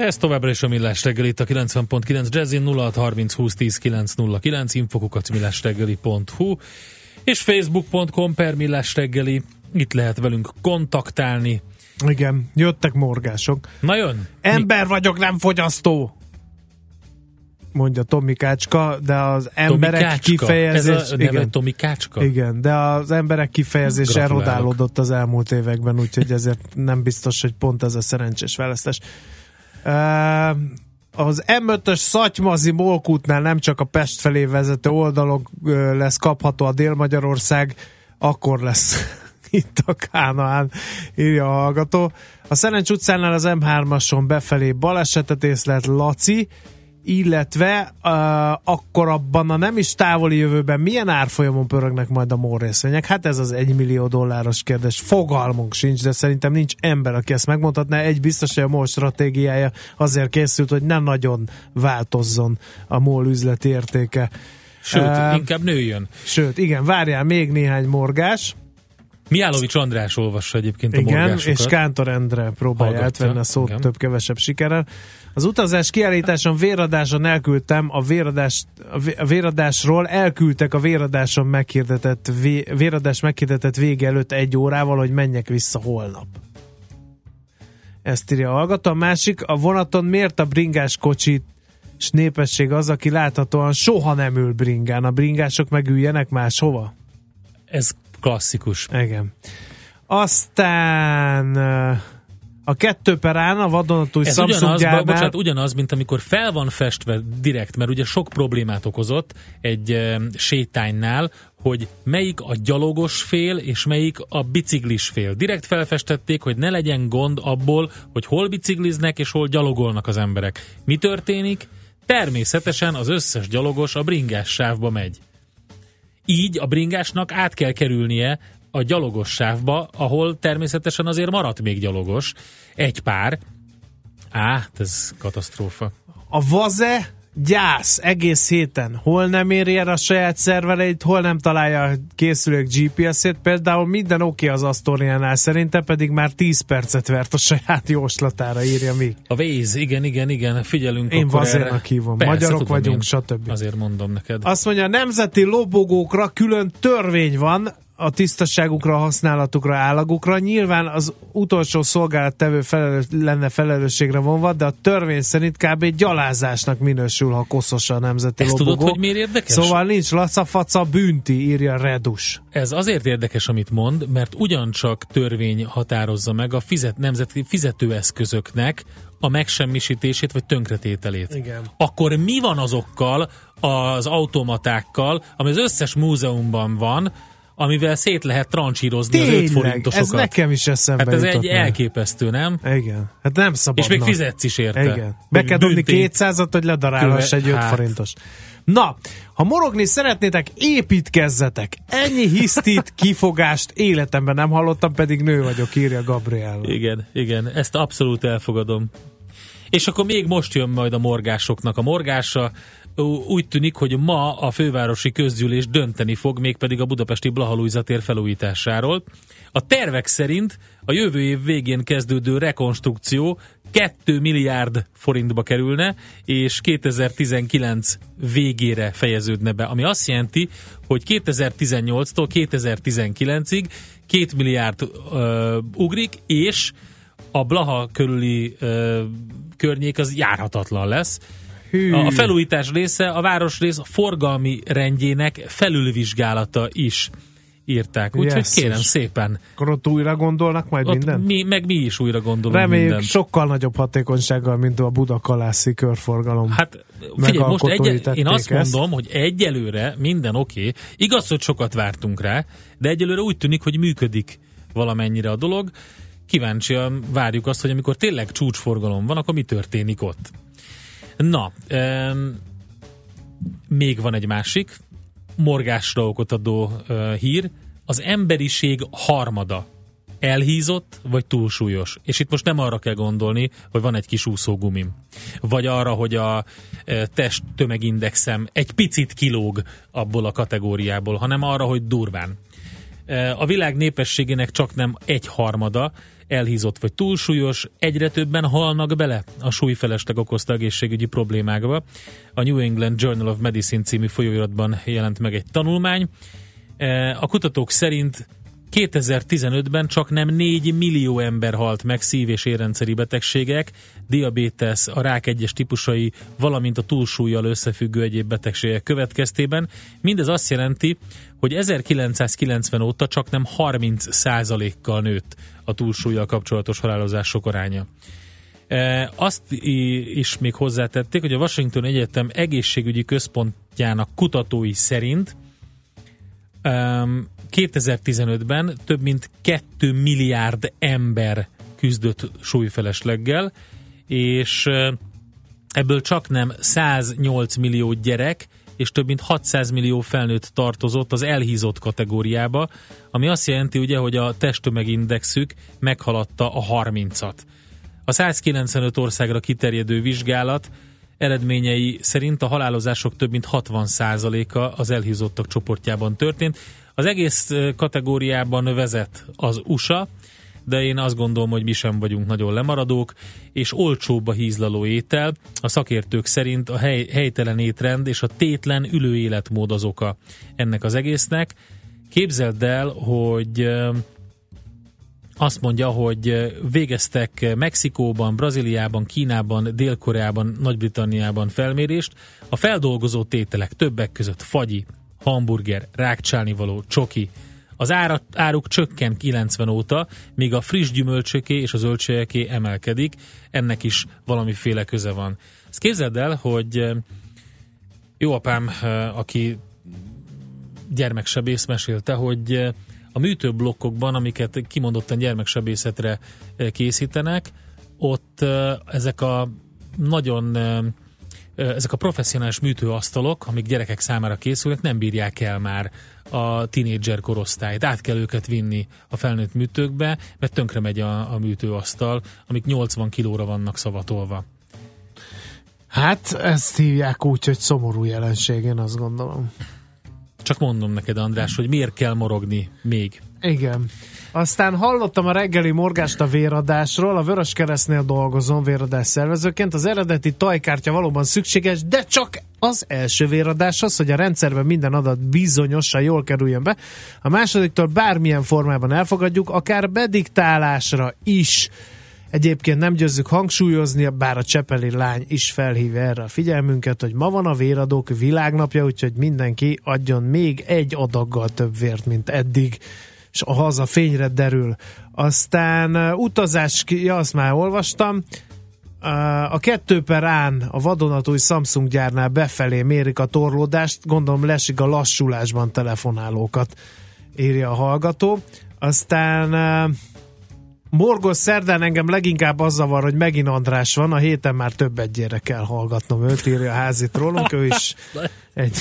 Ez továbbra is a Millás reggeli, itt a 90.9 Jazzin 0630 20 10 909 infokukat millásreggeli.hu és facebook.com per Millás reggeli. Itt lehet velünk kontaktálni. Igen, jöttek morgások. Na jön! Ember vagyok, nem fogyasztó! Mondja Tomi Kácska, de az emberek Tomi Kácska. kifejezés... Ez a neve igen, Tomi Kácska? igen, de az emberek kifejezés erodálódott az elmúlt években, úgyhogy ezért nem biztos, hogy pont ez a szerencsés választás. Az M5-ös Szatymazi Molkútnál nem csak a Pest felé vezető oldalon ö, lesz kapható a Dél-Magyarország, akkor lesz itt a Kánaán, írja a hallgató. A Szerencs utcánál az M3-ason befelé balesetet észlelt Laci, illetve uh, akkor abban a nem is távoli jövőben milyen árfolyamon pörögnek majd a MOL részvények? Hát ez az egy millió dolláros kérdés. Fogalmunk sincs, de szerintem nincs ember, aki ezt megmondhatná. Egy biztos, hogy a MOL stratégiája azért készült, hogy nem nagyon változzon a MOL üzleti értéke. Sőt, Ehm, inkább nőjön. Sőt, igen, várjál még néhány morgás. Miálovics András olvassa egyébként a Igen, morgásokat. és Kántor Endre próbálja Hallgatja, átvenni a szót igen. több-kevesebb sikerrel. Az utazás kiállításon véradáson elküldtem a, véradás, a vé- a véradásról, elküldtek a véradáson meghirdetett, vé, véradás meghirdetett vége előtt egy órával, hogy menjek vissza holnap. Ezt írja a hallgató. A másik, a vonaton miért a bringás kocsit és népesség az, aki láthatóan soha nem ül bringán. A bringások megüljenek máshova? Ez klasszikus. Igen. Aztán ö, a kettő perán a vadonatúj Ez Samsung ugyanaz, gyárnál... bocsánat, ugyanaz, mint amikor fel van festve direkt, mert ugye sok problémát okozott egy e, sétánynál, hogy melyik a gyalogos fél, és melyik a biciklis fél. Direkt felfestették, hogy ne legyen gond abból, hogy hol bicikliznek, és hol gyalogolnak az emberek. Mi történik? Természetesen az összes gyalogos a bringás sávba megy. Így a bringásnak át kell kerülnie a gyalogos sávba, ahol természetesen azért maradt még gyalogos. Egy pár. Á, hát ez katasztrófa. A vaze gyász egész héten. Hol nem éri el a saját szervereit, hol nem találja a készülék GPS-ét. Például minden oké az Astoriánál, szerinte pedig már 10 percet vert a saját jóslatára, írja még. A Waze, igen, igen, igen, figyelünk Én vazérnak hívom. Persze, Magyarok vagyunk, én. stb. Azért mondom neked. Azt mondja, a nemzeti lobogókra külön törvény van, a tisztaságukra, a használatukra, állagukra. Nyilván az utolsó szolgálattevő felelős, lenne felelősségre vonva, de a törvény szerint kb. gyalázásnak minősül, ha koszos a nemzeti Ezt lobogó. tudod, hogy miért érdekes? Szóval nincs lacafaca bünti, írja Redus. Ez azért érdekes, amit mond, mert ugyancsak törvény határozza meg a fizet, nemzeti fizetőeszközöknek a megsemmisítését vagy tönkretételét. Igen. Akkor mi van azokkal az automatákkal, ami az összes múzeumban van, amivel szét lehet trancsírozni az 5 Tényleg, forintosokat? ez nekem is eszembe Hát ez egy már. elképesztő, nem? Igen, hát nem szabadna. És még fizetsz is érte. Igen. Be kell dobni Büntényt. 200-at, hogy ledarálhass egy 5 hát. forintos. Na, ha morogni szeretnétek, építkezzetek. Ennyi hisztit, kifogást életemben nem hallottam, pedig nő vagyok, írja Gabriel. Igen, igen, ezt abszolút elfogadom. És akkor még most jön majd a morgásoknak a morgása. Úgy tűnik, hogy ma a fővárosi közgyűlés dönteni fog, mégpedig a budapesti Blahalújzatér felújításáról. A tervek szerint a jövő év végén kezdődő rekonstrukció 2 milliárd forintba kerülne, és 2019 végére fejeződne be, ami azt jelenti, hogy 2018-tól 2019-ig 2 milliárd ö, ugrik, és a Blaha körüli ö, környék az járhatatlan lesz. Hű. A, felújítás része, a városrész forgalmi rendjének felülvizsgálata is írták. Úgyhogy Jesszus. kérem szépen, Akkor ott újra gondolnak majd ott minden? mi, meg mi is újra gondolunk Reméljük mindent. sokkal nagyobb hatékonysággal, mint a Budakalászi körforgalom. Hát figyelj, most Megalkotói egy, én azt ezt. mondom, hogy egyelőre minden oké. Okay. Igaz, hogy sokat vártunk rá, de egyelőre úgy tűnik, hogy működik valamennyire a dolog. Kíváncsian várjuk azt, hogy amikor tényleg csúcsforgalom van, akkor mi történik ott. Na, um, még van egy másik, morgásra okot adó uh, hír. Az emberiség harmada elhízott, vagy túlsúlyos. És itt most nem arra kell gondolni, hogy van egy kis úszógumim. Vagy arra, hogy a test tömegindexem egy picit kilóg abból a kategóriából, hanem arra, hogy durván. A világ népességének csak nem egy harmada elhízott vagy túlsúlyos, egyre többen halnak bele a súlyfelesleg okozta egészségügyi problémákba. A New England Journal of Medicine című folyóiratban jelent meg egy tanulmány. A kutatók szerint 2015-ben csak nem 4 millió ember halt meg szív- és érrendszeri betegségek, diabétesz, a rák egyes típusai, valamint a túlsúlyjal összefüggő egyéb betegségek következtében. Mindez azt jelenti, hogy 1990 óta csak nem 30 kal nőtt a túlsúlyjal kapcsolatos halálozások aránya. E, azt is még hozzátették, hogy a Washington Egyetem egészségügyi központjának kutatói szerint 2015-ben több mint 2 milliárd ember küzdött súlyfelesleggel, és ebből csak nem 108 millió gyerek és több mint 600 millió felnőtt tartozott az elhízott kategóriába, ami azt jelenti ugye, hogy a testtömegindexük meghaladta a 30-at. A 195 országra kiterjedő vizsgálat eredményei szerint a halálozások több mint 60%-a az elhízottak csoportjában történt. Az egész kategóriában vezet az USA, de én azt gondolom, hogy mi sem vagyunk nagyon lemaradók, és olcsóbb a hízlaló étel. A szakértők szerint a hely, helytelen étrend és a tétlen ülő életmód az oka ennek az egésznek. Képzeld el, hogy azt mondja, hogy végeztek Mexikóban, Brazíliában, Kínában, Dél-Koreában, Nagy-Britanniában felmérést. A feldolgozó tételek többek között fagyi, hamburger, rákcsálnivaló, csoki, az ára, áruk csökken 90 óta, míg a friss gyümölcsöké és a zöldségeké emelkedik, ennek is valamiféle köze van. Ezt képzeld el, hogy jó apám, aki gyermeksebész mesélte, hogy a műtőblokkokban, amiket kimondottan gyermeksebészetre készítenek, ott ezek a nagyon ezek a professzionális műtőasztalok, amik gyerekek számára készülnek, nem bírják el már a tinédzser korosztályt. Át kell őket vinni a felnőtt műtőkbe, mert tönkre megy a, a műtőasztal, amik 80 kilóra vannak szavatolva. Hát ezt hívják úgy, hogy szomorú jelenség, én azt gondolom. Csak mondom neked, András, hogy miért kell morogni még. Igen. Aztán hallottam a reggeli morgást a véradásról, a Vörös Keresztnél dolgozom véradás szervezőként. Az eredeti tajkártya valóban szükséges, de csak az első véradás hogy a rendszerben minden adat bizonyosan jól kerüljön be. A másodiktól bármilyen formában elfogadjuk, akár bediktálásra is. Egyébként nem győzzük hangsúlyozni, bár a Csepeli lány is felhívja erre a figyelmünket, hogy ma van a véradók világnapja, úgyhogy mindenki adjon még egy adaggal több vért, mint eddig és a haza fényre derül. Aztán utazás, ja, azt már olvastam, a kettő per án a vadonatúj Samsung gyárnál befelé mérik a torlódást, gondolom lesik a lassulásban telefonálókat, írja a hallgató. Aztán Morgos szerdán engem leginkább az zavar, hogy megint András van, a héten már több egyére kell hallgatnom őt, írja a házit rólunk, ő is egy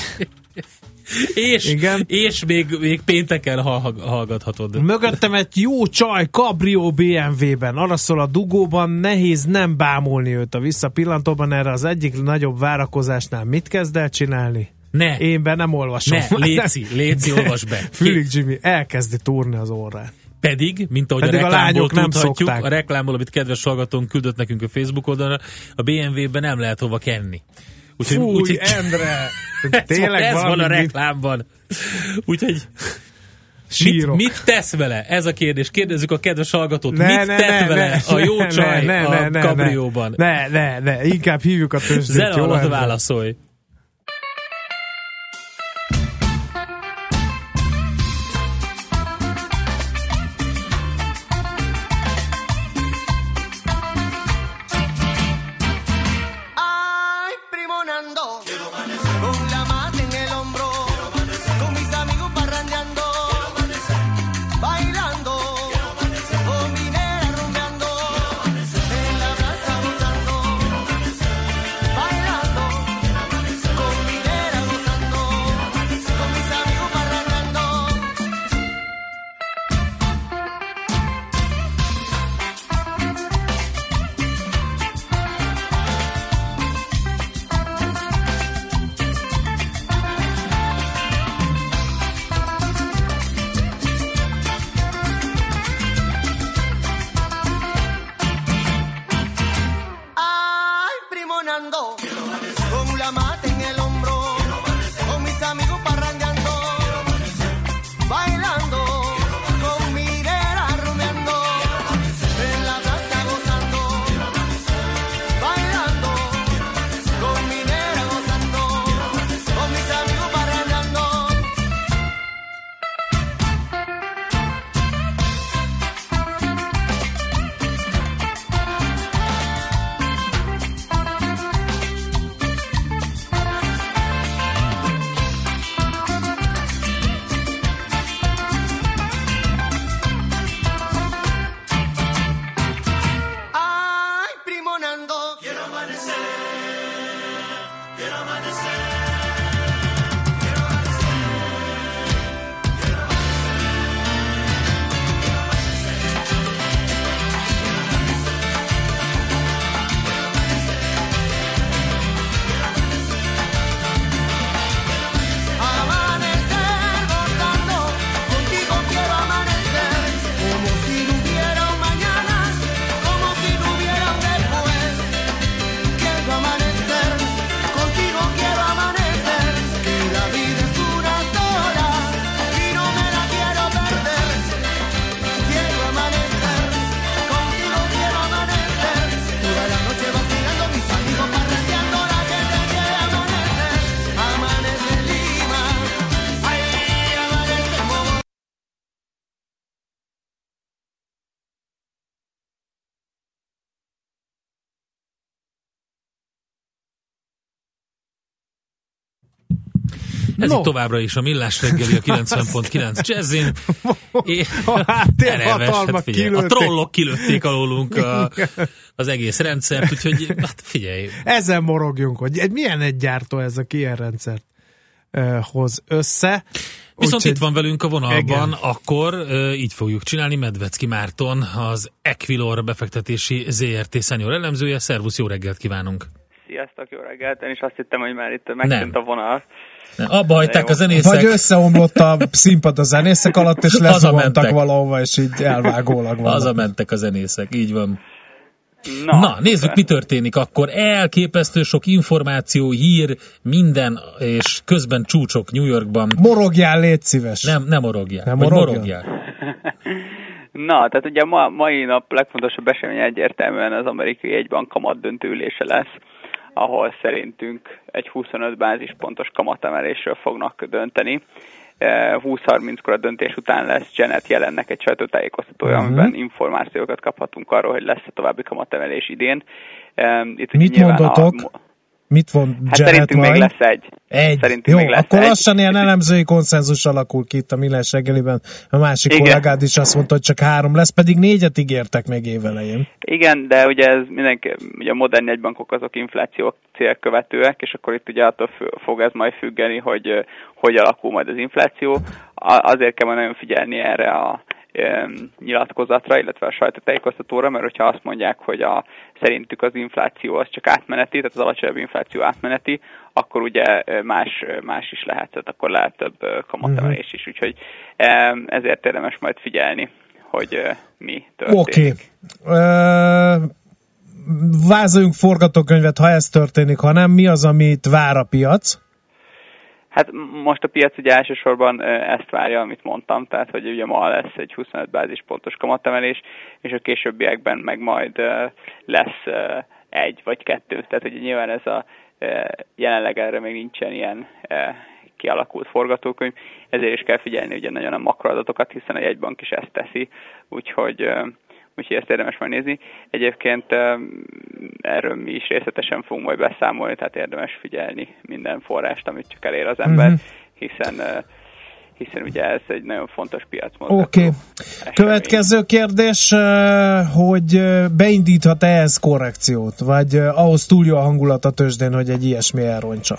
és, Igen. és még, még pénteken hallgathatod. Mögöttem egy jó csaj Cabrio BMW-ben, arra szól a dugóban, nehéz nem bámulni őt a visszapillantóban, erre az egyik nagyobb várakozásnál mit kezd el csinálni? Ne. Én be nem olvasom. Ne, Léci, Léci, olvas be. Fülig Jimmy elkezdi túrni az órát. Pedig, mint ahogy Pedig a reklámból a nem tudhatjuk, a reklámból, amit kedves hallgatónk küldött nekünk a Facebook oldalra, a BMW-ben nem lehet hova kenni. Úgyhogy, Fúj, úgyhogy, Endre! Tényleg ez van a reklámban. Úgyhogy Mit, mit tesz vele? Ez a kérdés. Kérdezzük a kedves hallgatót. Ne, mit ne, tett ne, vele ne, a jó ne, csaj ne, ne, a ne, kabrióban? Ne, ne, ne, inkább hívjuk a tőzsdét. Zene alatt válaszolj. Ez no. itt továbbra is a Millás reggeli a 90.9 jazzin. Hát, hát figyelj, a trollok kilőtték alólunk a, az egész rendszert, úgyhogy hát figyelj. Ezen morogjunk, hogy egy, milyen egy gyártó ez, a ilyen rendszert uh, hoz össze. Viszont Úgy, itt van velünk a vonalban, igen. akkor így fogjuk csinálni. Medvecki Márton, az Equilor befektetési ZRT senior elemzője. Szervusz, jó reggelt kívánunk! Sziasztok, jó reggelt! Én is azt hittem, hogy már itt megszűnt a vonal. Abba hagyták a zenészek. Vagy összeomlott a színpad a zenészek alatt, és lezuhantak valahova, és így elvágólag van. Hazamentek a zenészek, így van. Na, Na nézzük, mi történik akkor. Elképesztő sok információ, hír, minden, és közben csúcsok New Yorkban. Morogjál, légy szíves. Nem, nem morogjál. Nem morogjál. morogjál. Na, tehát ugye ma, mai nap legfontosabb esemény egyértelműen az amerikai egybank kamat döntőülése lesz ahol szerintünk egy 25 bázispontos kamatemelésről fognak dönteni. 20-30-kor a döntés után lesz Janet jelennek egy sajtótájékoztatója, uh-huh. amiben információkat kaphatunk arról, hogy lesz-e további kamatemelés idén. Itt Mit mondotok? A, Mit von hát Janet szerintünk majd? még lesz egy. Egy. Szerintünk Jó, még lesz akkor egy. lassan ilyen elemzői konszenzus alakul ki itt a Millás reggeliben. A másik Igen. kollégád is azt mondta, hogy csak három lesz, pedig négyet ígértek még évelején. Igen, de ugye ez mindenki, ugye a modern jegybankok azok infláció célkövetőek, és akkor itt ugye attól fog ez majd függeni, hogy hogy alakul majd az infláció. Azért kell majd nagyon figyelni erre a nyilatkozatra, illetve a sajtótájékoztatóra, mert hogyha azt mondják, hogy a, szerintük az infláció az csak átmeneti, tehát az alacsonyabb infláció átmeneti, akkor ugye más, más is lehet, tehát akkor lehet több kamatemelés is, úgyhogy ezért érdemes majd figyelni, hogy mi történik. Oké. Okay. Uh, vázoljunk forgatókönyvet, ha ez történik, ha nem, mi az, amit vár a piac? Hát most a piac ugye elsősorban ezt várja, amit mondtam, tehát hogy ugye ma lesz egy 25 bázispontos kamatemelés, és a későbbiekben meg majd lesz egy vagy kettő. Tehát ugye nyilván ez a jelenleg erre még nincsen ilyen kialakult forgatókönyv, ezért is kell figyelni ugye nagyon a makroadatokat, hiszen a jegybank is ezt teszi, úgyhogy úgyhogy ezt érdemes majd nézni. Egyébként erről mi is részletesen fogunk majd beszámolni, tehát érdemes figyelni minden forrást, amit csak elér az ember, mm-hmm. hiszen hiszen ugye ez egy nagyon fontos piacmozgató. Oké. Okay. Következő kérdés, hogy beindíthat-e ez korrekciót, vagy ahhoz túl jó a hangulat a tőzsdén, hogy egy ilyesmi elrontsa?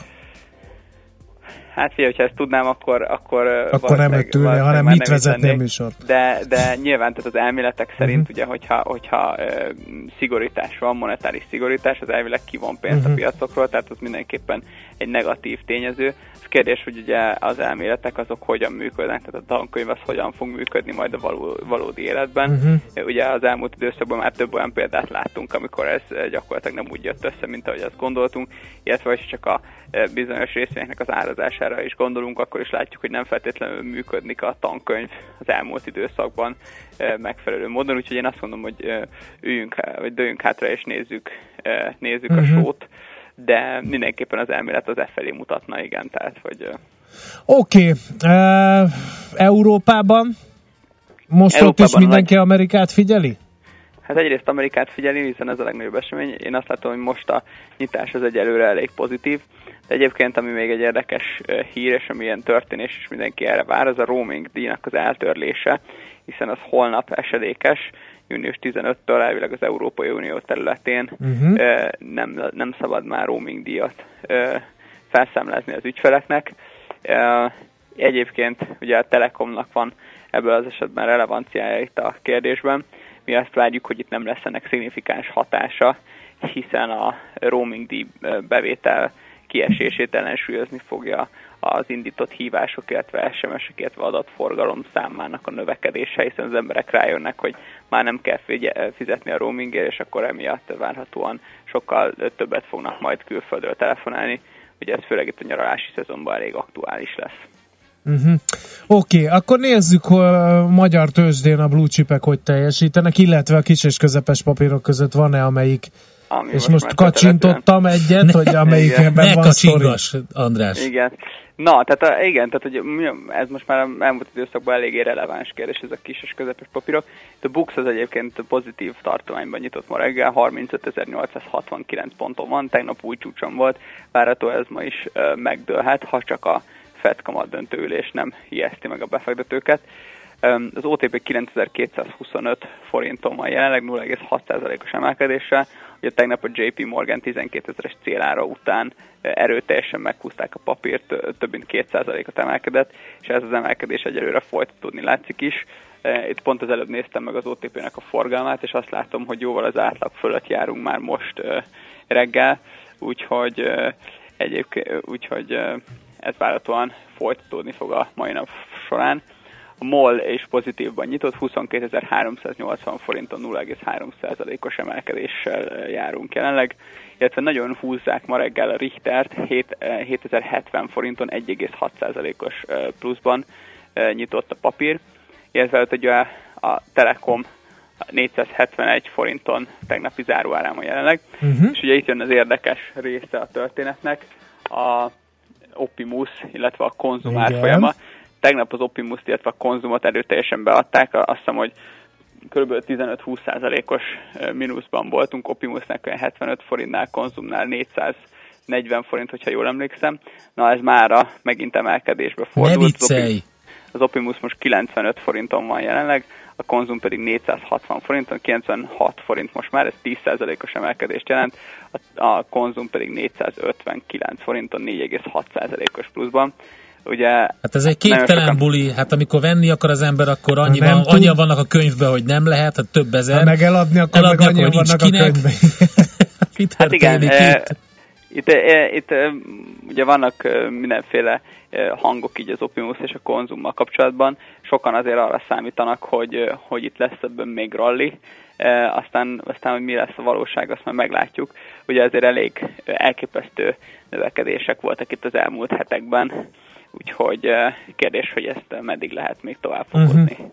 Hát figyelj, hogyha ezt tudnám, akkor... Akkor, akkor nem öt ülni, hanem mit vezetni a műsort. De, de nyilván tehát az elméletek szerint, uh-huh. ugye, hogyha, hogyha uh, szigorítás van, monetáris szigorítás, az elvileg kivon pénzt uh-huh. a mhm. piacokról, tehát az mindenképpen egy negatív tényező. Ez kérdés, hogy ugye az elméletek azok hogyan működnek, tehát a tankönyv az hogyan fog működni majd a való, valódi életben. Uh-huh. Ugye az elmúlt időszakban már több olyan példát láttunk, amikor ez gyakorlatilag nem úgy jött össze, mint ahogy azt gondoltunk, illetve csak a bizonyos részvényeknek az árazására is gondolunk, akkor is látjuk, hogy nem feltétlenül működik a tankönyv az elmúlt időszakban megfelelő módon, úgyhogy én azt mondom, hogy üljünk, vagy dőjünk hátra és nézzük, nézzük uh-huh. a mhm. sót, de mindenképpen az elmélet az e felé mutatna, igen, tehát, hogy... Oké, okay. uh, Európában most Európában ott is mindenki vagy... Amerikát figyeli? Hát egyrészt Amerikát figyeli, hiszen ez a legnagyobb esemény. Én azt látom, hogy most a nyitás az egyelőre elég pozitív. De egyébként, ami még egy érdekes hír, és ami ilyen történés, és mindenki erre vár, az a roaming díjnak az eltörlése, hiszen az holnap esedékes, június 15-től elvileg az Európai Unió területén uh-huh. nem, nem szabad már roaming díjat felszámlázni az ügyfeleknek. Egyébként ugye a Telekomnak van ebből az esetben relevanciája itt a kérdésben. Mi azt várjuk, hogy itt nem lesz ennek szignifikáns hatása, hiszen a roaming díj bevétel kiesését ellensúlyozni fogja az indított hívások, illetve SMS-ek, illetve adatforgalom számának a növekedése, hiszen az emberek rájönnek, hogy már nem kell fizetni a roamingért, és akkor emiatt várhatóan sokkal többet fognak majd külföldről telefonálni. Ugye ez főleg itt a nyaralási szezonban elég aktuális lesz. Uh-huh. Oké, okay, akkor nézzük, hogy a magyar tőzsdén a blue chipek hogy teljesítenek, illetve a kis és közepes papírok között van-e, amelyik ami és most, kacsintottam egyet, hogy amelyikben van sztori. András. Igen. Na, tehát igen, tehát hogy ez most már elmúlt időszakban eléggé releváns kérdés, ez a kis és közepes papírok. a Bux az egyébként pozitív tartományban nyitott ma reggel, 35.869 ponton van, tegnap új csúcson volt, várható ez ma is megdőlhet, ha csak a FED kamat döntőülés nem ijeszti meg a befektetőket. Az OTP 9225 forinton van jelenleg 0,6%-os emelkedéssel. Ugye tegnap a JP Morgan 12 ezeres célára után erőteljesen meghúzták a papírt, több mint 2%-ot emelkedett, és ez az emelkedés egyelőre folytatódni látszik is. Itt pont az előbb néztem meg az OTP-nek a forgalmát, és azt látom, hogy jóval az átlag fölött járunk már most reggel, úgyhogy egyébként, úgyhogy ez várhatóan folytatódni fog a mai nap során. A MOL és pozitívban nyitott 22.380 forinton 0,3%-os emelkedéssel járunk jelenleg, illetve nagyon húzzák ma reggel a Richtert 7070 forinton 1,6%-os pluszban nyitott a papír, illetve ugye a Telekom 471 forinton tegnapi záróárám jelenleg, uh-huh. és ugye itt jön az érdekes része a történetnek, a Optimus, illetve a konzum árfolyama. Tegnap az Optimus, illetve a konzumot erőteljesen beadták, azt hiszem, hogy kb. 15-20%-os mínuszban voltunk, Optimusnak 75 forintnál, konzumnál 440 forint, hogyha jól emlékszem. Na ez mára megint emelkedésbe fordult. Ne az Optimus most 95 forinton van jelenleg, a konzum pedig 460 forinton, 96 forint most már, ez 10%-os emelkedést jelent, a, a konzum pedig 459 forinton, 4,6%-os pluszban. Ugye, hát ez egy képtelen sokan... buli, hát amikor venni akar az ember, akkor annyi van, tud... annyi vannak a könyvben, hogy nem lehet, hát több ezer. Ha meg eladni, akkor eladni, meg annyi vannak kinek. a könyvben. hát igen, itt? Itt, eh, itt eh, ugye vannak eh, mindenféle hangok így az Optimus és a konzummal kapcsolatban. Sokan azért arra számítanak, hogy, hogy itt lesz ebben még rally, aztán, aztán, hogy mi lesz a valóság, azt már meglátjuk. Ugye ezért elég elképesztő növekedések voltak itt az elmúlt hetekben, úgyhogy kérdés, hogy ezt meddig lehet még tovább fokozni. Uh-huh.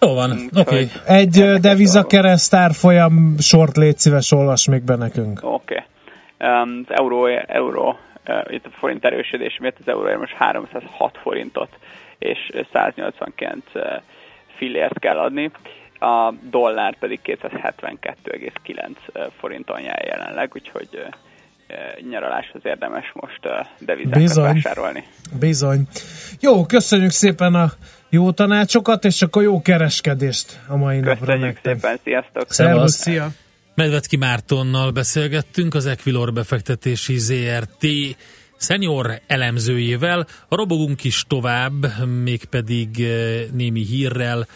Jó van, oké. Okay. Egy devizakereszt árfolyam sort légy szíves, olvas még be nekünk. Oké. Okay. Um, az euró, euró uh, itt a forint erősödés miatt az euró most 306 forintot és 189 uh, fillért kell adni, a dollár pedig 272,9 uh, forinton jár jelenleg, úgyhogy nyaraláshoz érdemes most devizákat Bizony. vásárolni. Bizony. Jó, köszönjük szépen a jó tanácsokat, és akkor jó kereskedést a mai köszönjük napra nektek. szépen, sziasztok! Szervusz, szia! Medvecki Mártonnal beszélgettünk, az Equilor befektetési ZRT szenior elemzőjével. Robogunk is tovább, mégpedig eh, némi hírrel.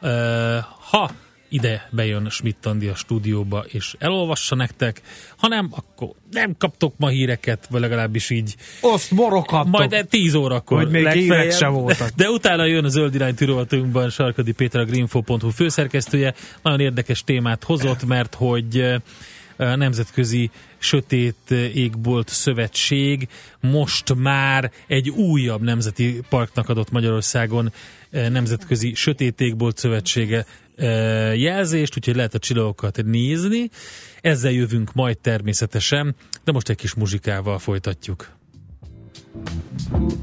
Eh, ha ide bejön Schmidt a stúdióba, és elolvassa nektek, ha nem, akkor nem kaptok ma híreket, vagy legalábbis így. Azt moroghattok. Majd 10 órakor. Hogy még hírek sem voltak. De utána jön a zöld irány rovatunkban Sarkadi Péter, a greenfo.hu főszerkesztője. Nagyon érdekes témát hozott, mert hogy a Nemzetközi Sötét Égbolt Szövetség most már egy újabb nemzeti parknak adott Magyarországon Nemzetközi Sötét Égbolt Szövetsége jelzést, úgyhogy lehet a csillagokat nézni. Ezzel jövünk majd természetesen, de most egy kis muzsikával folytatjuk. mercy,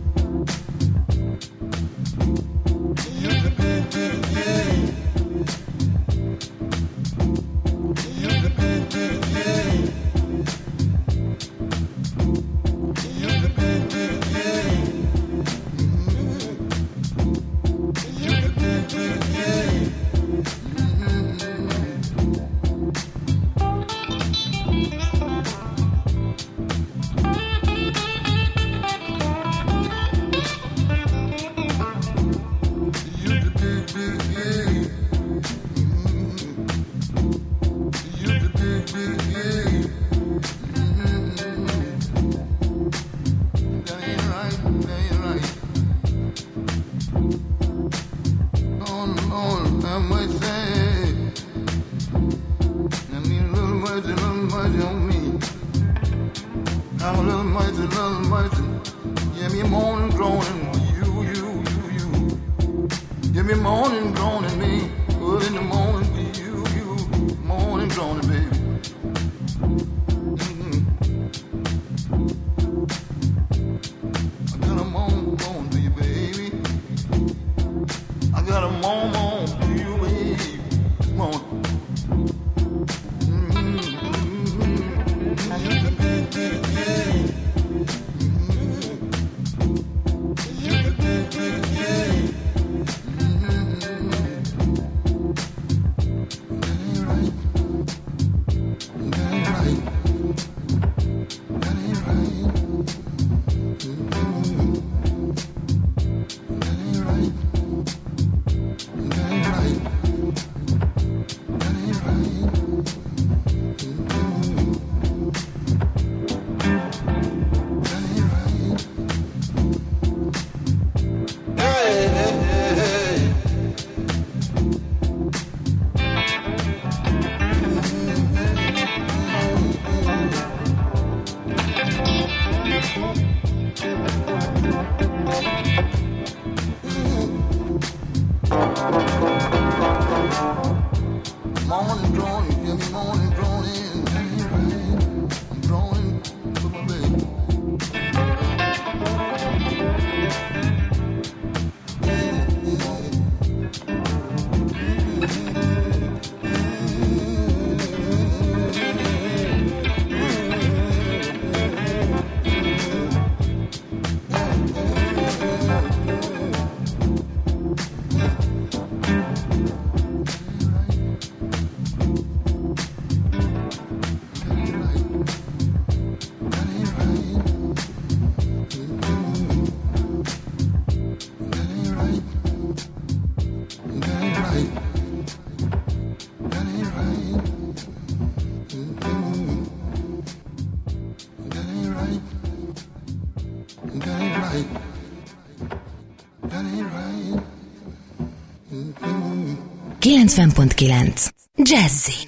90.9 Jazzy.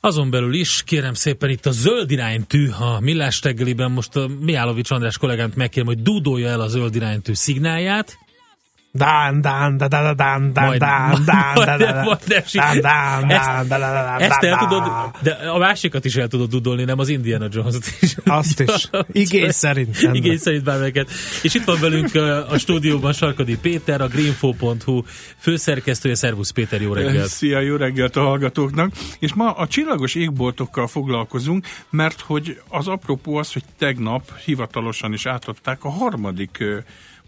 Azon belül is, kérem szépen itt a zöld iránytű a Millás reggeliben, most a Miálovics András kollégámt megkérem, hogy dúdolja el a zöld iránytű szignálját. Dán, dán, da, da, da, dán, dán, dán, dán, da, da, da. majd nem Dán, dán, Ezt- el tudod, de a másikat is el tudod dudolni, nem az Indiana Jones-t is. Azt is. Igény szerint. Igény szerint bármelyiket. És itt van velünk a stúdióban Sarkadi Péter, a greenfo.hu főszerkesztője. Szervusz Péter, jó reggelt! Szia, jó reggelt a hallgatóknak! És ma a csillagos égboltokkal foglalkozunk, mert hogy az apropó az, hogy tegnap hivatalosan is átadták a harmadik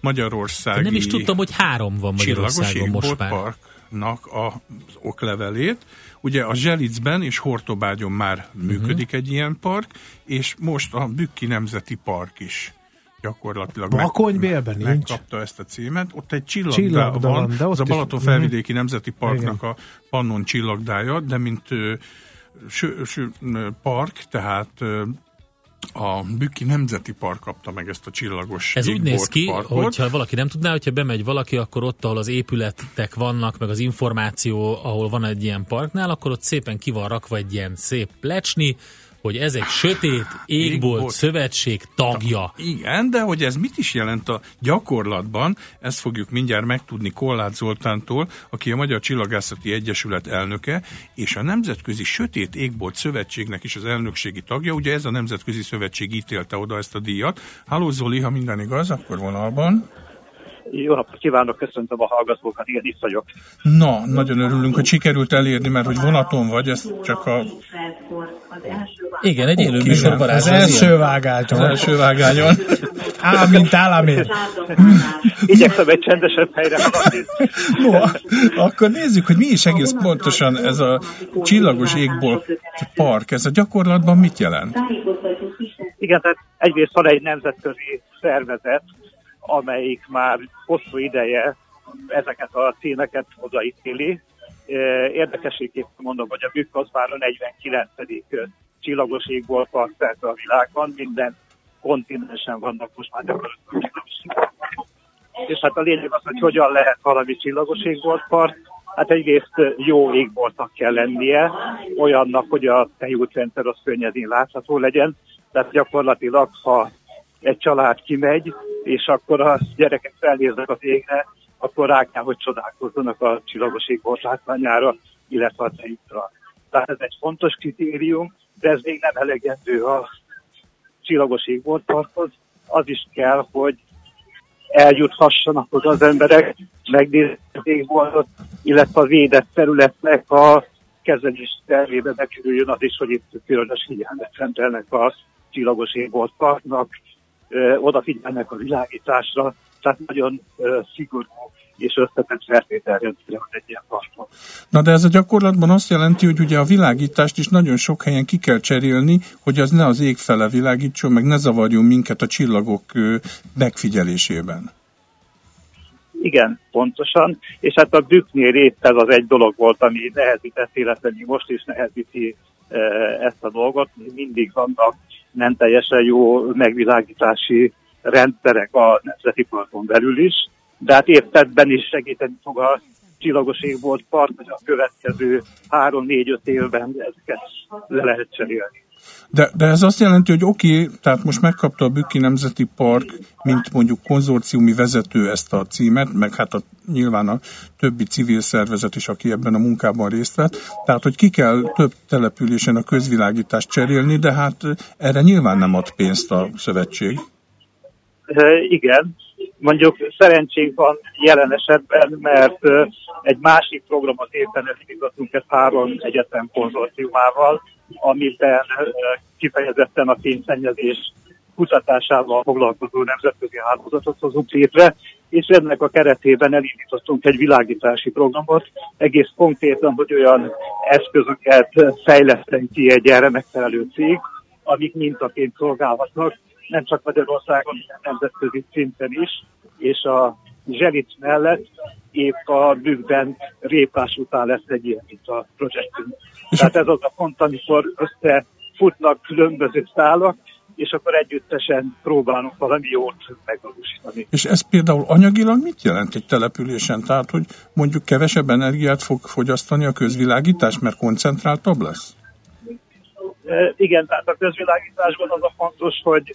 magyarországi Nem is tudtam, hogy három van csillagos Magyarországon most már. parknak az oklevelét. Ugye a Zselicben és Hortobágyon már Mhm. működik egy ilyen park, és most a Bükki Nemzeti Park is gyakorlatilag Bakonybélben nincs? megkapta ezt a címet. Ott egy csillagdá Csillagda van, van, de ott az a is- Balaton Mhm. felvidéki Nemzeti Parknak a Pannon csillagdája, de mint ö, ső, ső, ö, park, tehát ö, a Bükki Nemzeti Park kapta meg ezt a csillagos Ez úgy néz ki, parkot. hogyha valaki nem tudná, hogyha bemegy valaki, akkor ott, ahol az épületek vannak, meg az információ, ahol van egy ilyen parknál, akkor ott szépen ki van rakva egy ilyen szép plecsni, hogy ez egy sötét égbolt Égbolt. szövetség tagja. Igen, de hogy ez mit is jelent a gyakorlatban, ezt fogjuk mindjárt megtudni Kollát Zoltántól, aki a Magyar Csillagászati Egyesület elnöke, és a Nemzetközi Sötét Égbolt Szövetségnek is az elnökségi tagja. Ugye ez a Nemzetközi Szövetség ítélte oda ezt a díjat. Halló Zoli, ha minden igaz, akkor vonalban. Jó napot kívánok, köszöntöm a hallgatókat, igen, itt vagyok. Na, nagyon örülünk, hogy sikerült elérni, mert hogy vonaton vagy, ez csak a Igen, egy élő műsor az Az első az vágáton. első vágányon. Á, mint államér. Igyekszem egy csendesebb helyre. No, akkor nézzük, hogy mi is egész pontosan ez a csillagos égbolt park, ez a gyakorlatban mit jelent? Igen, tehát egyrészt van egy nemzetközi szervezet, amelyik már hosszú ideje ezeket a címeket odaítéli. Érdekességképpen mondom, hogy a Bükk az már a 49. csillagos égbolt park szerte a világban, minden kontinensen vannak most már gyakorlatilag. És hát a lényeg az, hogy hogyan lehet valami csillagos égboltpark. Hát egyrészt jó égboltnak kell lennie, olyannak, hogy a tejútrendszer az könnyedén látható legyen, Tehát gyakorlatilag, ha egy család kimegy, és akkor a gyerekek felnéznek az égre, akkor rá kell, hogy csodálkozzanak a csillagos égbolt látványára, illetve a tejükra. Tehát ez egy fontos kritérium, de ez még nem elegendő a csillagos égboltparkhoz. Az is kell, hogy eljuthassanak oda az emberek, megnézni az égboltot, illetve a védett területnek a kezelés tervébe bekerüljön az is, hogy itt különös figyelmet szentelnek a csillagos égboltparknak, odafigyelnek a világításra, tehát nagyon szigorú és összetett feltételrendszerre van egy ilyen parkon. Na de ez a gyakorlatban azt jelenti, hogy ugye a világítást is nagyon sok helyen ki kell cserélni, hogy az ne az ég fele világítson, meg ne zavarjon minket a csillagok megfigyelésében. Igen, pontosan, és hát a Bükknél épp ez az egy dolog volt, ami nehezített, illetve most is nehezíti ezt a dolgot. Mindig vannak nem teljesen jó megvilágítási rendszerek a Nemzeti Parkon belül is, de hát épp is segíteni fog a csillagos volt park, hogy a következő három-négy-öt évben ezeket le lehet cserélni. De, de ez azt jelenti, hogy oké, okay, tehát most megkapta a Bükki Nemzeti Park, mint mondjuk konzorciumi vezető ezt a címet, meg hát a, nyilván a többi civil szervezet is, aki ebben a munkában részt vett. Tehát, hogy ki kell több településen a közvilágítást cserélni, de hát erre nyilván nem ad pénzt a szövetség. Igen, mondjuk szerencsénk van jelen esetben, mert egy másik programot éppen elindítottunk ezt három egyetem konzorciumával, amiben kifejezetten a fényszennyezés kutatásával foglalkozó nemzetközi hálózatot hozunk létre, és ennek a keretében elindítottunk egy világítási programot, egész konkrétan, hogy olyan eszközöket fejleszten ki egy erre megfelelő cég, amik mintaként szolgálhatnak, nem csak Magyarországon, hanem nemzetközi szinten is, és a Zselic mellett épp a bükkben répás után lesz egy ilyen, mint a projektünk. Tehát ez az a pont, amikor összefutnak különböző szálak, és akkor együttesen próbálunk valami jót megvalósítani. És ez például anyagilag mit jelent egy településen? Tehát, hogy mondjuk kevesebb energiát fog fogyasztani a közvilágítás, mert koncentráltabb lesz? E, igen, tehát a közvilágításban az a fontos, hogy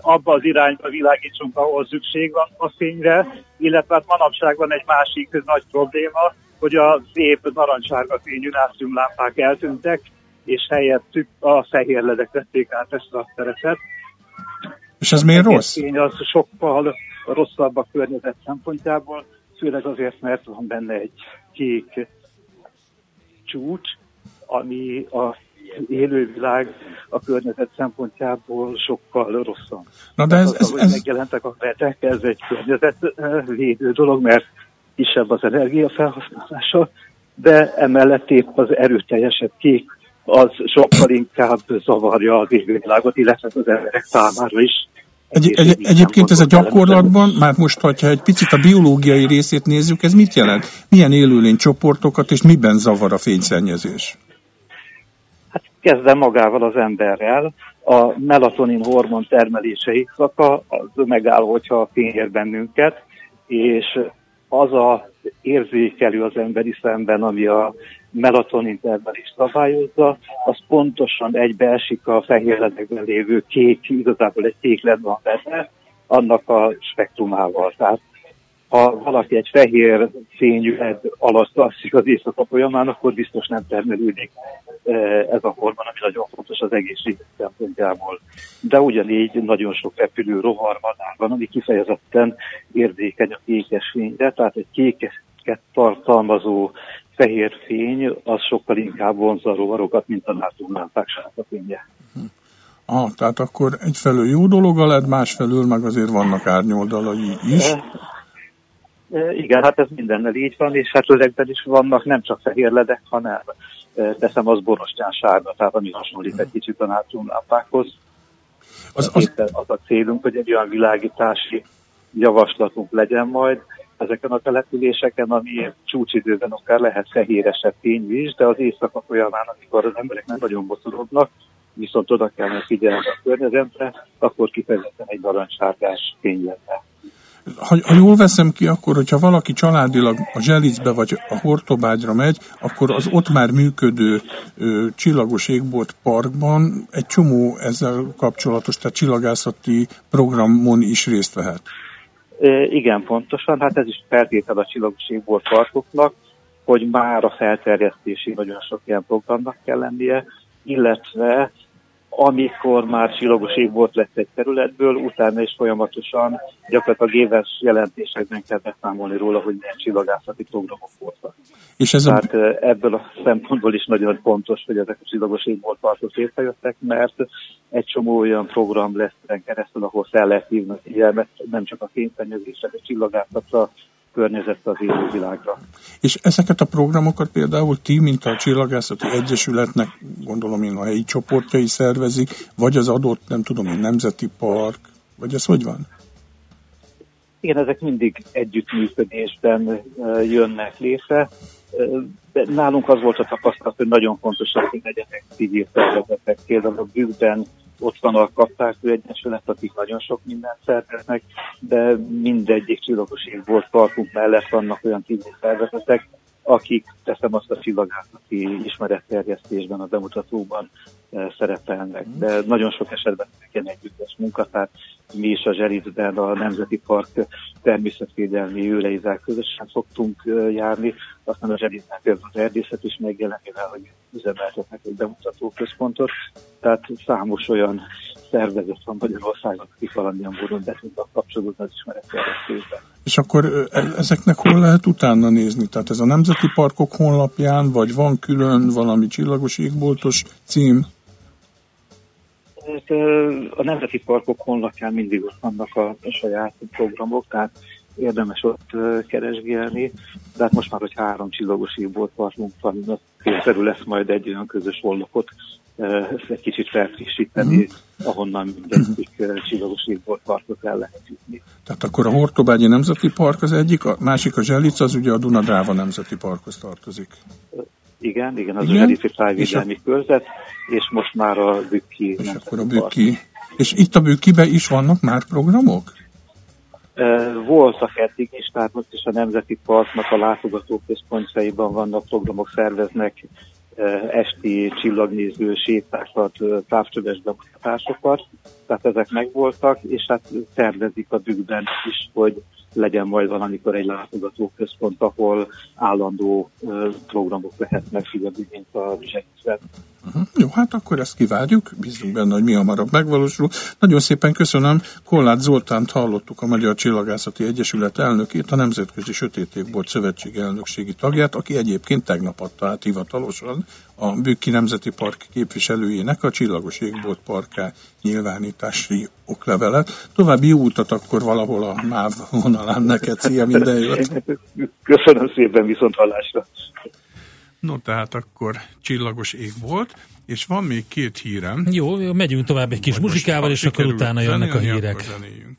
abba az irányba világítsunk, ahol szükség van a fényre, illetve hát manapság van egy másik nagy probléma, hogy a szép narancssárga fényű nátriumlámpák eltűntek, és helyettük a fehér ledek vették át ezt a szerepet. És ez miért rossz? Fény az sokkal rosszabb a környezet szempontjából, főleg azért, mert van benne egy kék csúcs, ami a élővilág a környezet szempontjából sokkal rosszabb. Na de ez, ez, az, ez... megjelentek a vetek, ez egy környezetvédő dolog, mert kisebb az energiafelhasználása, de emellett épp az erőteljesebb kék az sokkal inkább zavarja az élővilágot, illetve az emberek számára is. Egy, egy, egyébként ez a gyakorlatban, már most, hogyha egy picit a biológiai részét nézzük, ez mit jelent? Milyen élőlény csoportokat és miben zavar a fényszennyezés? Kezdve magával az emberrel. A melatonin hormon termelése éjszaka az megáll, hogyha a fény ér bennünket, és az a érzékelő az emberi szemben, ami a melatonin termelést szabályozza, az pontosan egybeesik a fehérledekben lévő kék, igazából egy kék van benne, annak a spektrumával. Tehát ha valaki egy fehér fényű led alatt alszik az éjszaka folyamán, akkor biztos nem termelődik eh, ez a hormon, ami nagyon fontos az egészség szempontjából. De ugyanígy nagyon sok repülő rovar van, ami kifejezetten érzékeny a kékes fényre, tehát egy kékesket tartalmazó fehér fény az sokkal inkább vonza a rovarokat, mint a nátriumlámpák sárga fénye. Ah, tehát akkor egyfelől jó dolog a LED, másfelől meg azért vannak árnyoldalai is. Igen, hát ez mindennel így van, és hát ezekben is vannak nem csak fehér ledek, hanem teszem az borostyán sárga, tehát ami hasonlít egy kicsit a nátriumlámpákhoz. Az, az... az a célunk, hogy egy olyan világítási javaslatunk legyen majd ezeken a településeken, ami csúcsidőben akár lehet fehéresebb fényű is, de az éjszaka folyamán, amikor az emberek nem nagyon bocorodnak, viszont oda kell figyelni a környezetre, akkor kifejezetten egy narancssárgás fény lenne. Ha, ha jól veszem ki, akkor, hogyha valaki családilag a Zselicbe vagy a Hortobágyra megy, akkor az ott már működő ö, csillagos égbolt parkban egy csomó ezzel kapcsolatos, tehát csillagászati programon is részt vehet. E, igen, pontosan. Hát ez is feltétel a csillagos égbolt parkoknak, hogy már a felterjesztési nagyon sok ilyen programnak kell lennie, illetve amikor már csillagos ég volt lett egy területből, utána is folyamatosan gyakorlatilag éves jelentésekben kell beszámolni róla, hogy milyen csillagászati programok voltak. És ez Tehát a... ebből a szempontból is nagyon fontos, hogy ezek a csillagos égbolt partok létrejöttek, mert egy csomó olyan program lesz keresztül, ahol fel lehet hívni figyelmet, nem csak a fényszennyezésre, a csillagászatra, környezetre, az élővilágra. És ezeket a programokat például ti, mint a Csillagászati Egyesületnek, gondolom én a helyi csoportjai szervezik, vagy az adott, nem tudom én, nemzeti park, vagy ez hogy van? Igen, ezek mindig együttműködésben jönnek létre. De nálunk az volt a tapasztalat, hogy nagyon fontos, hogy legyenek civil szervezetek. Például a bűzben ott van a Kaptártő Egyesület, akik nagyon sok mindent szerveznek, de mindegyik csillagos volt parkunk mellett vannak olyan civil szervezetek, akik teszem azt a csillagászati ismeretterjesztésben, a bemutatóban e, szerepelnek. De nagyon sok esetben ilyen együttes munka, tehát mi is a Zsericben a Nemzeti Park természetvédelmi őreizák közösen szoktunk e, járni, aztán a Zsericben például az erdészet is megjelenik, mivel hogy üzemeltetnek egy bemutató központot, tehát számos olyan szervezet van Magyarországon, akik valamilyen módon be tudnak kapcsolódni az ismeretterjesztésben. És akkor e, ezeknek hol lehet utána nézni? Tehát ez a Nemzeti Parkok honlapján, vagy van külön valami csillagos égboltos cím? Hát, a Nemzeti Parkok honlapján mindig ott vannak a saját programok, tehát érdemes ott keresgélni, de hát most már, hogy három csillagos égbolt parkunk van, kényszerű lesz majd egy olyan közös honlapot ezt egy kicsit felfrissíteni, uh-huh. ahonnan mindegyik uh, csillagos égbolt parkot el lehet jutni. Tehát akkor a Hortobágyi Nemzeti Park az egyik, a másik a Zselic, az ugye a Dunadráva Nemzeti Parkhoz tartozik. Igen, igen, az igen? a Zselici tájvédelmi körzet, és most már a Bükki És akkor a Bükki. És itt a Bükkibe is vannak már programok? Voltak eddig is, tehát most is a Nemzeti Parknak a látogatóközpontjaiban vannak programok, szerveznek esti csillagnéző sétákat, távcsöves bemutatásokat, tehát ezek megvoltak, és hát tervezik a dükkben is, hogy legyen majd valamikor egy látogatóközpont, ahol állandó programok lehetnek figyelni, mint a zsegyszer. Uh-huh. Jó, hát akkor ezt kivárjuk, bízunk benne, hogy mi hamarabb megvalósul. Nagyon szépen köszönöm. Kollát Zoltánt hallottuk, a Magyar Csillagászati Egyesület elnökét, a Nemzetközi Sötétégbolt Szövetség elnökségi tagját, aki egyébként tegnap adta át hivatalosan a Bükki Nemzeti Park képviselőjének a Csillagos Égbolt Parká nyilvánítási oklevelet. További jó utat akkor valahol a MÁV vonalán neked. Szia, minden jót! Köszönöm szépen, viszont hallásra! No, tehát akkor csillagos ég volt, és van még két hírem. Jó, megyünk tovább egy kis muzsikával, és akkor utána jönnek a hírek. Akkor zenéljünk.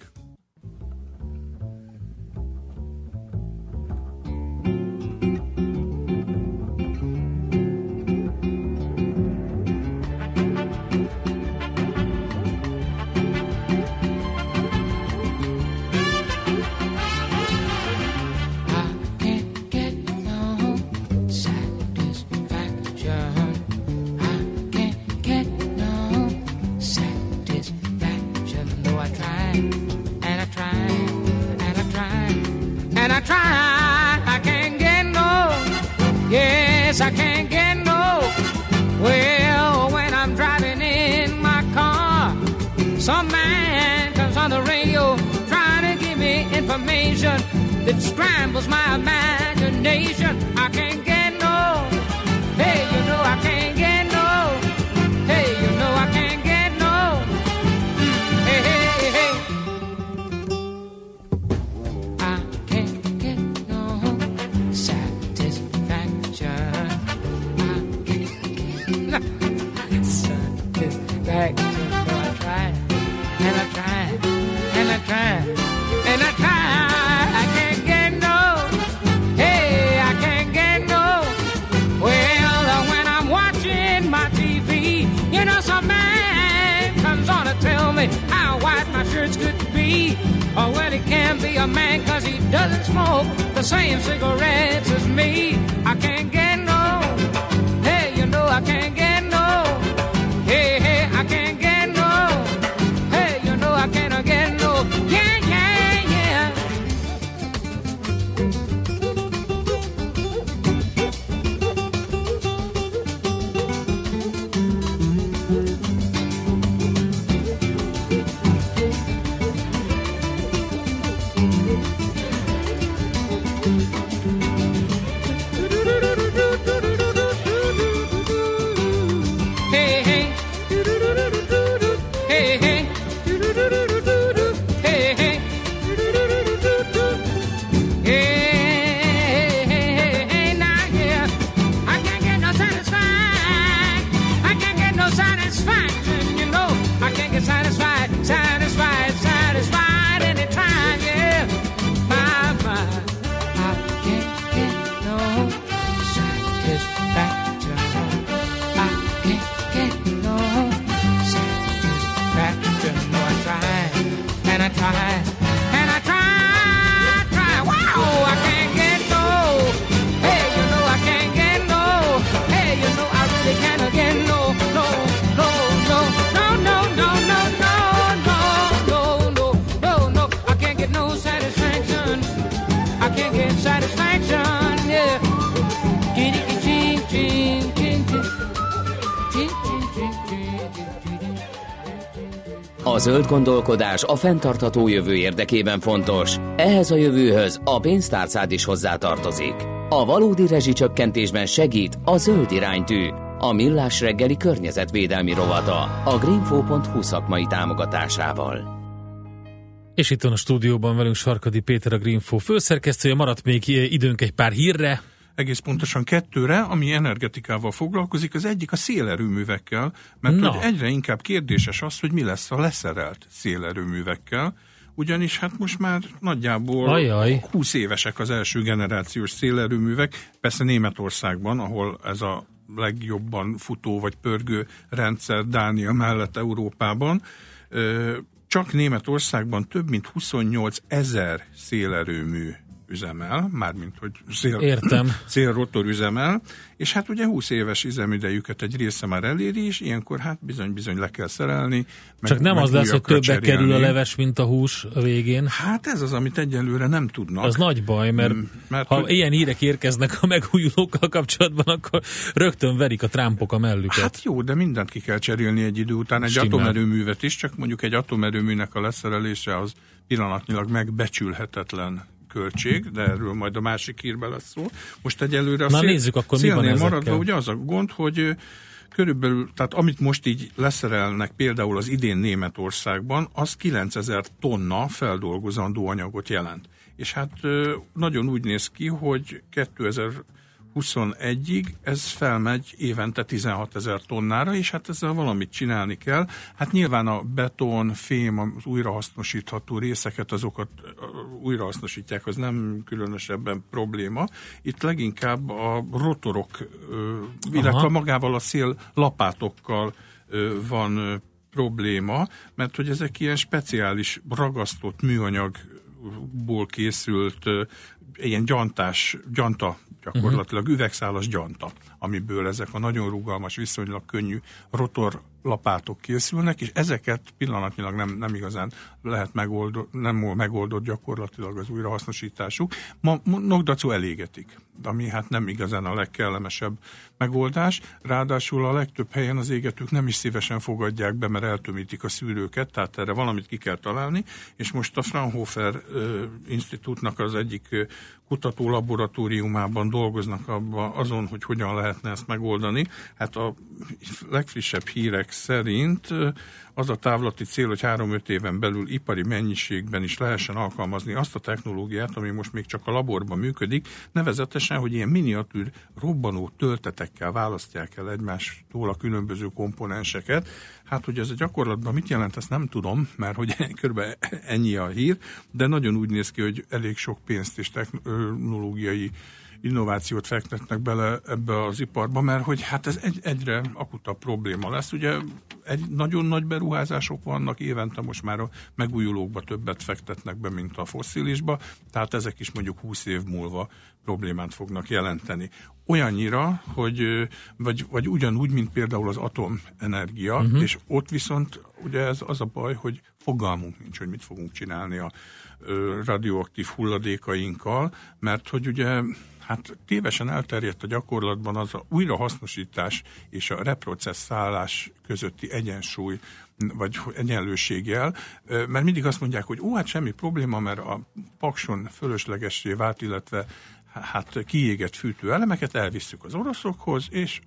that scrambles my imagination. I can't zöld gondolkodás a fenntartható jövő érdekében fontos. Ehhez a jövőhöz a pénztárcád is hozzátartozik. A valódi rezsicsökkentésben segít a zöld iránytű, a millás reggeli környezetvédelmi rovata a greenfo.hu szakmai támogatásával. És itt van a stúdióban velünk Sarkadi Péter, a Greenfo főszerkesztője. Maradt még időnk egy pár hírre. Egész pontosan kettőre, ami energetikával foglalkozik. Az egyik a szélerőművekkel, mert Na. hogy egyre inkább kérdéses az, hogy mi lesz a leszerelt szélerőművekkel, ugyanis hát most már nagyjából Ajaj. 20 évesek az első generációs szélerőművek, persze Németországban, ahol ez a legjobban futó vagy pörgő rendszer Dánia mellett Európában, csak Németországban több mint 28 ezer szélerőmű üzemel, mármint hogy szél, Értem. szélrotor üzemel, és hát ugye 20 éves üzemidejüket egy része már eléri, és ilyenkor hát bizony-bizony le kell szerelni. Meg, Csak nem az lesz, hogy többe kerül a cserélni. leves, mint a hús a végén. Hát ez az, amit egyelőre nem tudnak. Az nagy baj, mert, Mm, mert ha hogy- ilyen hírek érkeznek a megújulókkal kapcsolatban, akkor rögtön verik a trámpok a mellüket. Hát jó, de mindent ki kell cserélni egy idő után, egy Stimmel. atomerőművet is, csak mondjuk egy atomerőműnek a leszerelése az pillanatnyilag megbecsülhetetlen költség, de erről majd a másik hírben lesz szó. Most egyelőre a Na, szél, nézzük akkor, mi van ezekkel. maradva, ugye az a gond, hogy körülbelül, tehát amit most így leszerelnek például az idén Németországban, az 9000 tonna feldolgozandó anyagot jelent. És hát nagyon úgy néz ki, hogy 2021-ig ez felmegy évente 16 ezer tonnára, és hát ezzel valamit csinálni kell. Hát nyilván a beton, fém, az újrahasznosítható részeket, azokat újrahasznosítják, az nem különösebben probléma. Itt leginkább a rotorok, illetve magával a szél lapátokkal van probléma, mert hogy ezek ilyen speciális ragasztott műanyagból készült ilyen gyantás, gyanta gyakorlatilag üvegszálas gyanta, amiből ezek a nagyon rugalmas, viszonylag könnyű rotor lapátok készülnek, és ezeket pillanatnyilag nem, nem igazán lehet megoldott, nem megoldott gyakorlatilag az újrahasznosításuk. Ma Nogdacó elégetik, ami hát nem igazán a legkellemesebb megoldás. Ráadásul a legtöbb helyen az égetők nem is szívesen fogadják be, mert eltömítik a szűrőket, tehát erre valamit ki kell találni, és most a Fraunhofer ö, Institútnak az egyik kutató laboratóriumában dolgoznak abba, azon, hogy hogyan lehetne ezt megoldani. Hát a legfrissebb hírek szerint az a távlati cél, hogy 3-5 éven belül ipari mennyiségben is lehessen alkalmazni azt a technológiát, ami most még csak a laborban működik, nevezetesen, hogy ilyen miniatűr robbanó töltetekkel választják el egymástól a különböző komponenseket. Hát, hogy ez a gyakorlatban mit jelent, ezt nem tudom, mert hogy kb. ennyi a hír, de nagyon úgy néz ki, hogy elég sok pénzt és technológiai innovációt fektetnek bele ebbe az iparba, mert hogy hát ez egy, egyre akutabb probléma lesz. Ugye egy nagyon nagy beruházások vannak, évente most már a megújulókba többet fektetnek be, mint a fosszilisba, tehát ezek is mondjuk 20 év múlva problémát fognak jelenteni. Olyannyira, hogy vagy, vagy ugyanúgy, mint például az atomenergia, uh-huh. és ott viszont ugye ez az a baj, hogy fogalmunk nincs, hogy mit fogunk csinálni a ö, radioaktív hulladékainkkal, mert hogy ugye hát tévesen elterjedt a gyakorlatban az a újrahasznosítás és a reprocesszálás közötti egyensúly, vagy egyenlőségjel, mert mindig azt mondják, hogy ó, hát semmi probléma, mert a pakson fölöslegessé vált, illetve hát kiégett fűtőelemeket elvisszük az oroszokhoz, és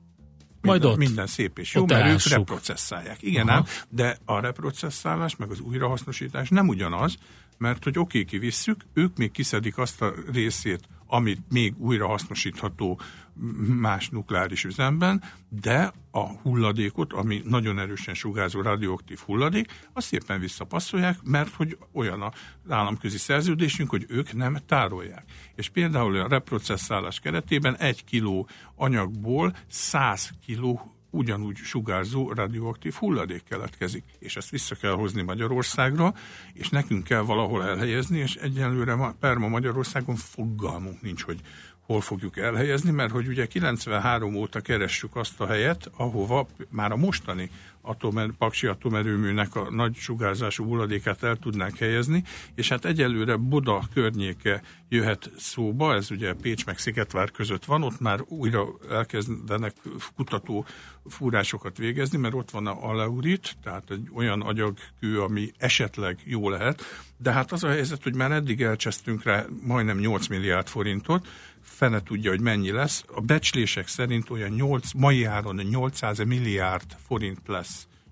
Majd minden, ott. minden szép és jó, Ott mert ők elássuk. reprocesszálják. Igen, Aha. ám, de a reprocesszálás meg az újrahasznosítás nem ugyanaz, mert hogy oké, kivisszük, ők még kiszedik azt a részét, amit még újrahasznosítható m- más nukleáris üzemben, de a hulladékot, ami nagyon erősen sugárzó radioaktív hulladék, azt szépen visszapasszolják, mert hogy olyan az államközi szerződésünk, hogy ők nem tárolják. És például a reprocesszálás keretében egy kiló anyagból 100 kiló ugyanúgy sugárzó radioaktív hulladék keletkezik, és ezt vissza kell hozni Magyarországra, és nekünk kell valahol elhelyezni, és egyenlőre ma, per ma Magyarországon fogalmunk nincs, hogy hol fogjuk elhelyezni, mert hogy ugye 93 óta keressük azt a helyet, ahova már a mostani atomer, paksi atomerőműnek a nagy sugárzású hulladékát el tudnánk helyezni, és hát egyelőre Buda környéke jöhet szóba, ez ugye Pécs meg Szigetvár között van, ott már újra elkezdenek kutató fúrásokat végezni, mert ott van a aleurit, tehát egy olyan agyagkő, ami esetleg jó lehet, de hát az a helyzet, hogy már eddig elcsesztünk rá majdnem 8 milliárd forintot, fene tudja, hogy mennyi lesz. A becslések szerint olyan 8, mai áron 800 milliárd forint lesz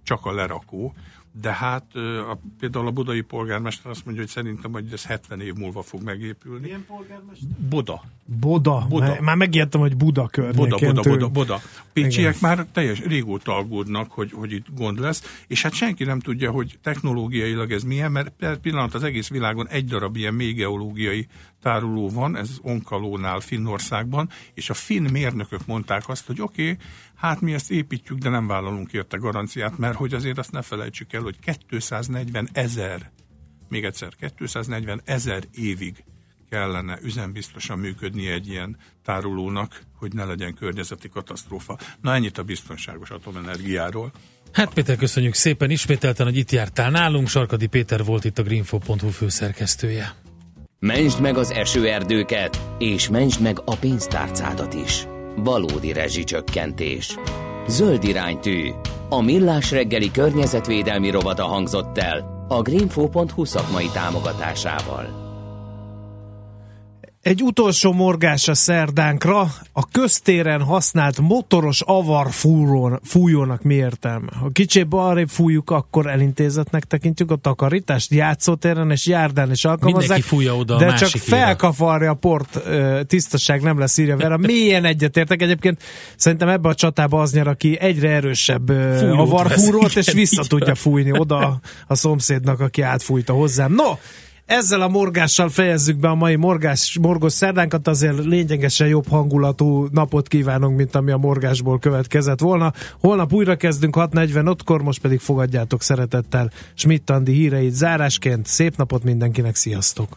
csak a lerakó, de hát a, például a budai polgármester azt mondja, hogy szerintem, hogy ez 70 év múlva fog megépülni. Milyen polgármester? Boda. Boda. Boda. Már- megijedtem, hogy Buda Boda, környékén Boda, tőlünk. Boda, Boda. Pécsiek Igen. már teljes régóta aggódnak, hogy, hogy itt gond lesz, és hát senki nem tudja, hogy technológiailag ez milyen, mert per pillanat az egész világon egy darab ilyen mély geológiai tároló van, ez Onkalónál, Finnországban, és a finn mérnökök mondták azt, hogy oké, okay, hát mi ezt építjük, de nem vállalunk érte garanciát, mert hogy azért azt ne felejtsük el, hogy 240 ezer, még egyszer, 240 ezer évig kellene üzembiztosan működni egy ilyen tárolónak, hogy ne legyen környezeti katasztrófa. Na ennyit a biztonságos atomenergiáról. Hát Péter, köszönjük szépen ismételten, hogy itt jártál nálunk. Sarkadi Péter volt itt a greenfo.hu főszerkesztője. Mentsd meg az esőerdőket, és mentsd meg a pénztárcádat is. Valódi rezsicsökkentés. Zöld iránytű. A millás reggeli környezetvédelmi rovata hangzott el a greenfo.hu szakmai támogatásával. Egy utolsó morgás a szerdánkra. A köztéren használt motoros avar fúrón, fújónak mi értelme? Ha kicsit arrébb fújjuk, akkor elintézetnek tekintjük a takarítást, játszótéren és járdán is alkalmazzák. Mindenki fújja oda a De csak másikére. felkavarja a port, tisztaság nem lesz írja Vera. Mélyen egyetértek egyébként. Szerintem ebbe a csatába az nyer, aki egyre erősebb avarfúrót, és vissza tudja fújni oda a szomszédnak, aki átfújta hozzám. No, ezzel a morgással fejezzük be a mai morgás, morgos szerdánkat, azért lényegesen jobb hangulatú napot kívánunk, mint ami a morgásból következett volna. Holnap újra kezdünk 6.45-kor, most pedig fogadjátok szeretettel Schmidt Andi híreit zárásként. Szép napot mindenkinek, sziasztok!